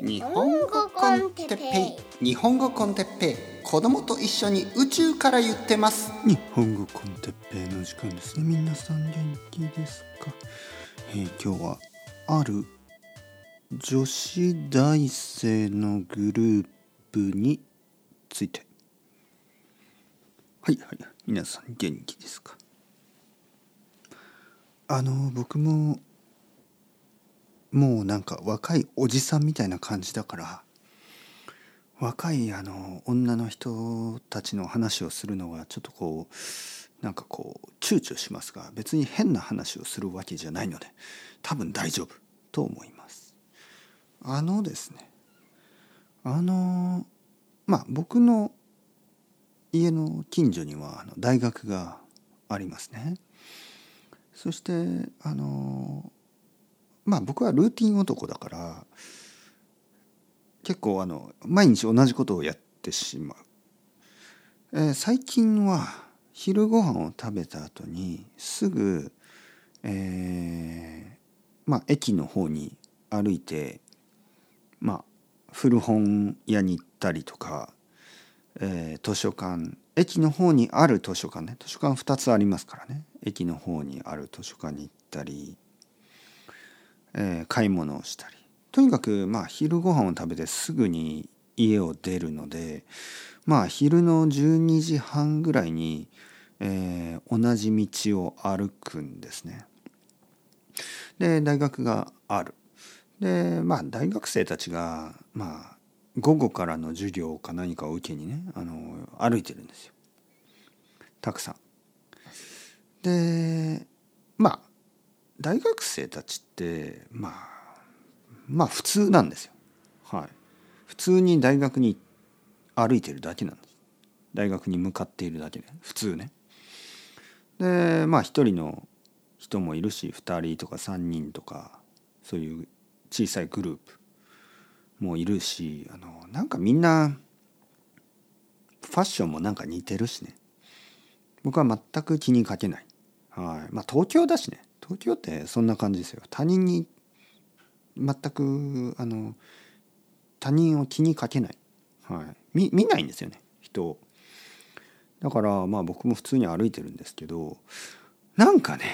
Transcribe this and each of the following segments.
日本語コンテッペイ。日本語コンテッペイ。子供と一緒に宇宙から言ってます。日本語コンテッペイの時間ですね。皆さん元気ですか、えー、今日はある女子大生のグループについて。はいはい皆さん元気ですか？あの僕ももうなんか若いおじさんみたいな感じだから若いあの女の人たちの話をするのはちょっとこうなんかこう躊躇しますが別に変な話をするわけじゃないので多分大丈夫と思います。あのですねあのまあ僕の家の近所にはあの大学がありますね。そしてあのまあ僕はルーティン男だから結構あの毎日同じことをやってしまう、えー、最近は昼ご飯を食べた後にすぐ、えー、まあ駅の方に歩いてまあ古本屋に行ったりとか、えー、図書館駅の方にある図書館ね図書館2つありますからね。駅の方にある図書館に行ったりえー、買い物をしたりとにかくまあ昼ご飯を食べてすぐに家を出るのでまあ昼の12時半ぐらいに、えー、同じ道を歩くんですね。で大学がある。でまあ大学生たちがまあ午後からの授業か何かを受けにねあの歩いてるんですよ。たくさん。でまあ大学生たちってまあまあ普通なんですよ。はい、普通に大学に歩いてるだけなんです。大学に向かっているだけで普通ね。でまあ一人の人もいるし2人とか3人とかそういう小さいグループもいるしあのなんかみんなファッションもなんか似てるしね僕は全く気にかけない、はいまあ、東京だしね東京ってそんな感じですよ。他人に全くあの他人を気にかけない、はい、見見ないんですよね人を。だからまあ僕も普通に歩いてるんですけどなんかね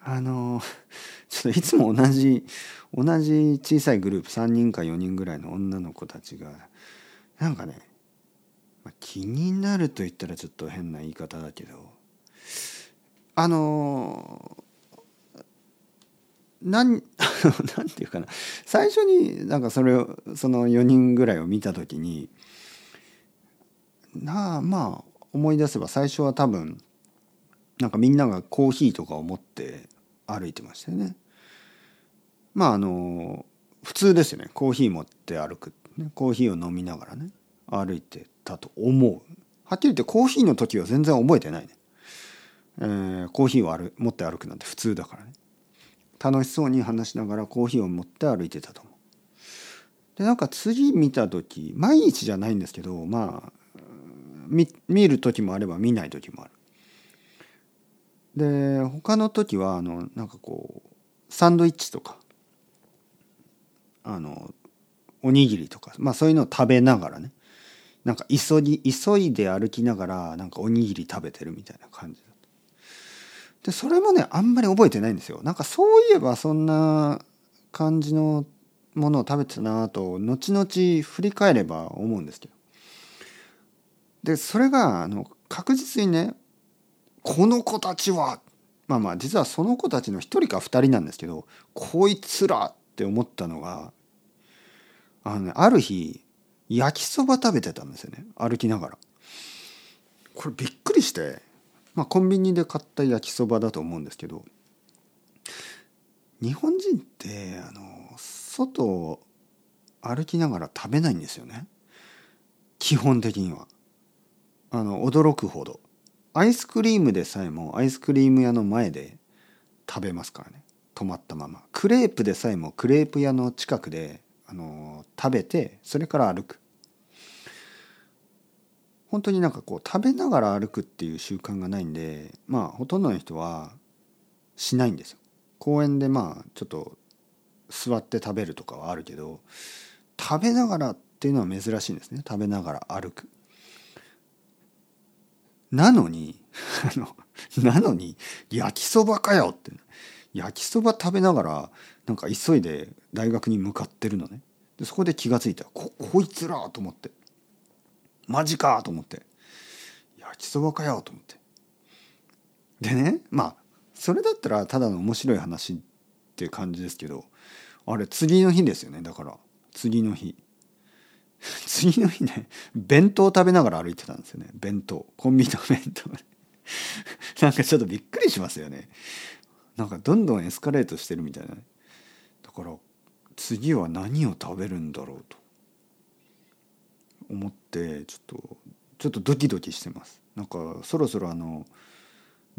あの ちょっといつも同じ同じ小さいグループ3人か4人ぐらいの女の子たちがなんかね、まあ、気になると言ったらちょっと変な言い方だけどあのなん なんていうかな最初になんかそれをその4人ぐらいを見た時になあまあ思い出せば最初は多分なんかみんながコーヒーとかを持って歩いてましたよね。まああの普通ですよねコーヒー持って歩く、ね、コーヒーを飲みながらね歩いてたと思う。はっきり言ってコーヒーの時は全然覚えてないね。えー、コーヒーを持って歩くなんて普通だからね。楽しそうに話しながらコーヒーを持って歩いてたと思う。でなんか次見た時毎日じゃないんですけどまあ見見る時もあれば見ない時もある。で他の時はあのなんかこうサンドイッチとかあのおにぎりとかまあそういうのを食べながらねなんか急ぎ急いで歩きながらなんかおにぎり食べてるみたいな感じでそれもねあんまり覚えてないんですよ。なんかそういえばそんな感じのものを食べてたなと後々振り返れば思うんですけどでそれがあの確実にねこの子たちはまあまあ実はその子たちの1人か2人なんですけどこいつらって思ったのがあのねある日焼きそば食べてたんですよね。歩きながら。これびっくりしてまあ、コンビニで買った焼きそばだと思うんですけど日本人ってあの外を歩きながら食べないんですよね。基本的には。あの驚くほど。アイスクリームでさえもアイスクリーム屋の前で食べますからね。止まったまま。クレープでさえもクレープ屋の近くであの食べてそれから歩く。本当になんかこう食べながら歩くっていう習慣がないんでまあほとんどの人はしないんですよ。公園でまあちょっと座って食べるとかはあるけど食べながらっていうのは珍しいんですね。食べながら歩く。なのに あのなのに焼きそばかよって。焼きそば食べながらなんか急いで大学に向かってるのね。でそこで気が付いた。ここいつらと思って。マジかと思って。焼きそばかよと思って。でねまあそれだったらただの面白い話っていう感じですけどあれ次の日ですよねだから。次の日。次の日ね弁当食べながら歩いてたんですよね。弁当。コンビニの弁当 なんかちょっとびっくりしますよね。なんかどんどんエスカレートしてるみたいなだから次は何を食べるんだろうと。思ってちょっとちょっとドキドキしてますなんかそろそろあの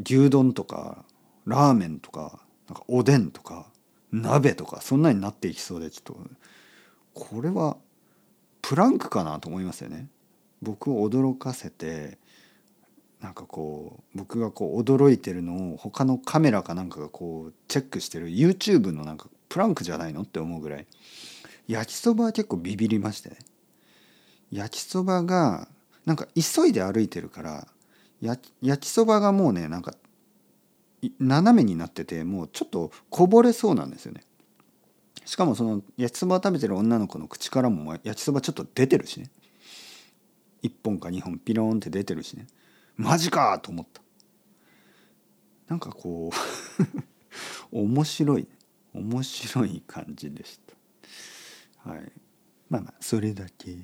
牛丼とかラーメンとかなんかおでんとか鍋とかそんなになっていきそうでちょっとこれはプランクかなと思いますよね。僕を驚かせてなんかこう僕がこう驚いてるのを他のカメラかなんかがこうチェックしてる YouTube のなんかプランクじゃないのって思うぐらい焼きそばは結構ビビりましてね焼きそばがなんか急いで歩いてるから焼きそばがもうねなんか斜めになっててもうちょっとこぼれそうなんですよね。しかもその焼きそば食べてる女の子の口からも焼きそばちょっと出てるしね。1本か2本ピローンって出てるしね。マジかと思った。なんかこう 面白い面白い感じでした。はい。まあまあそれだけ。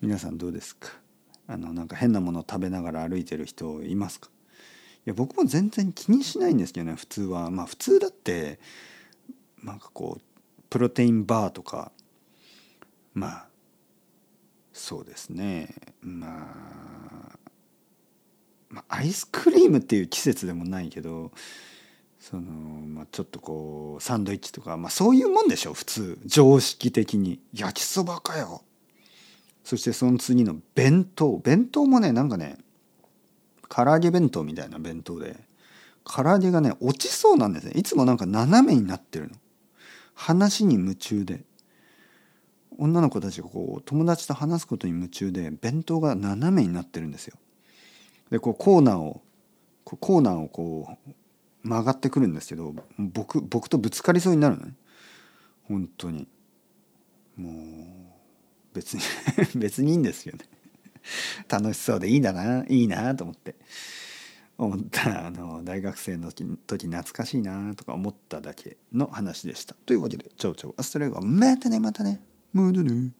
皆さんどうですか？あのなんか変なものを食べながら歩いてる人いますか？いや僕も全然気にしないんですけどね普通は。まあ普通だってなんかこうプロテインバーとかまあそうですね。まあ、まあ、アイスクリームっていう季節でもないけどその、まあ、ちょっとこうサンドイッチとか、まあ、そういうもんでしょ普通。常識的に。焼きそばかよ。そしてその次の弁当弁当もねなんかね唐揚げ弁当みたいな弁当で唐揚げがね落ちそうなんですね。いつもなんか斜めになってるの。話に夢中で。女の子たちがこう友達と話すことに夢中で弁当が斜めになってるんですよ。でこうコーナーをコーナーをこう曲がってくるんですけど僕僕とぶつかりそうになるのね。本当に。もう別に 別にいいんですよね。楽しそうでいいんだないいなと思って。思ったあの大学生の時懐かしいなとか思っただけの話でした。というわけで「ちょうちょうアストレイゴまたねまたねまたね」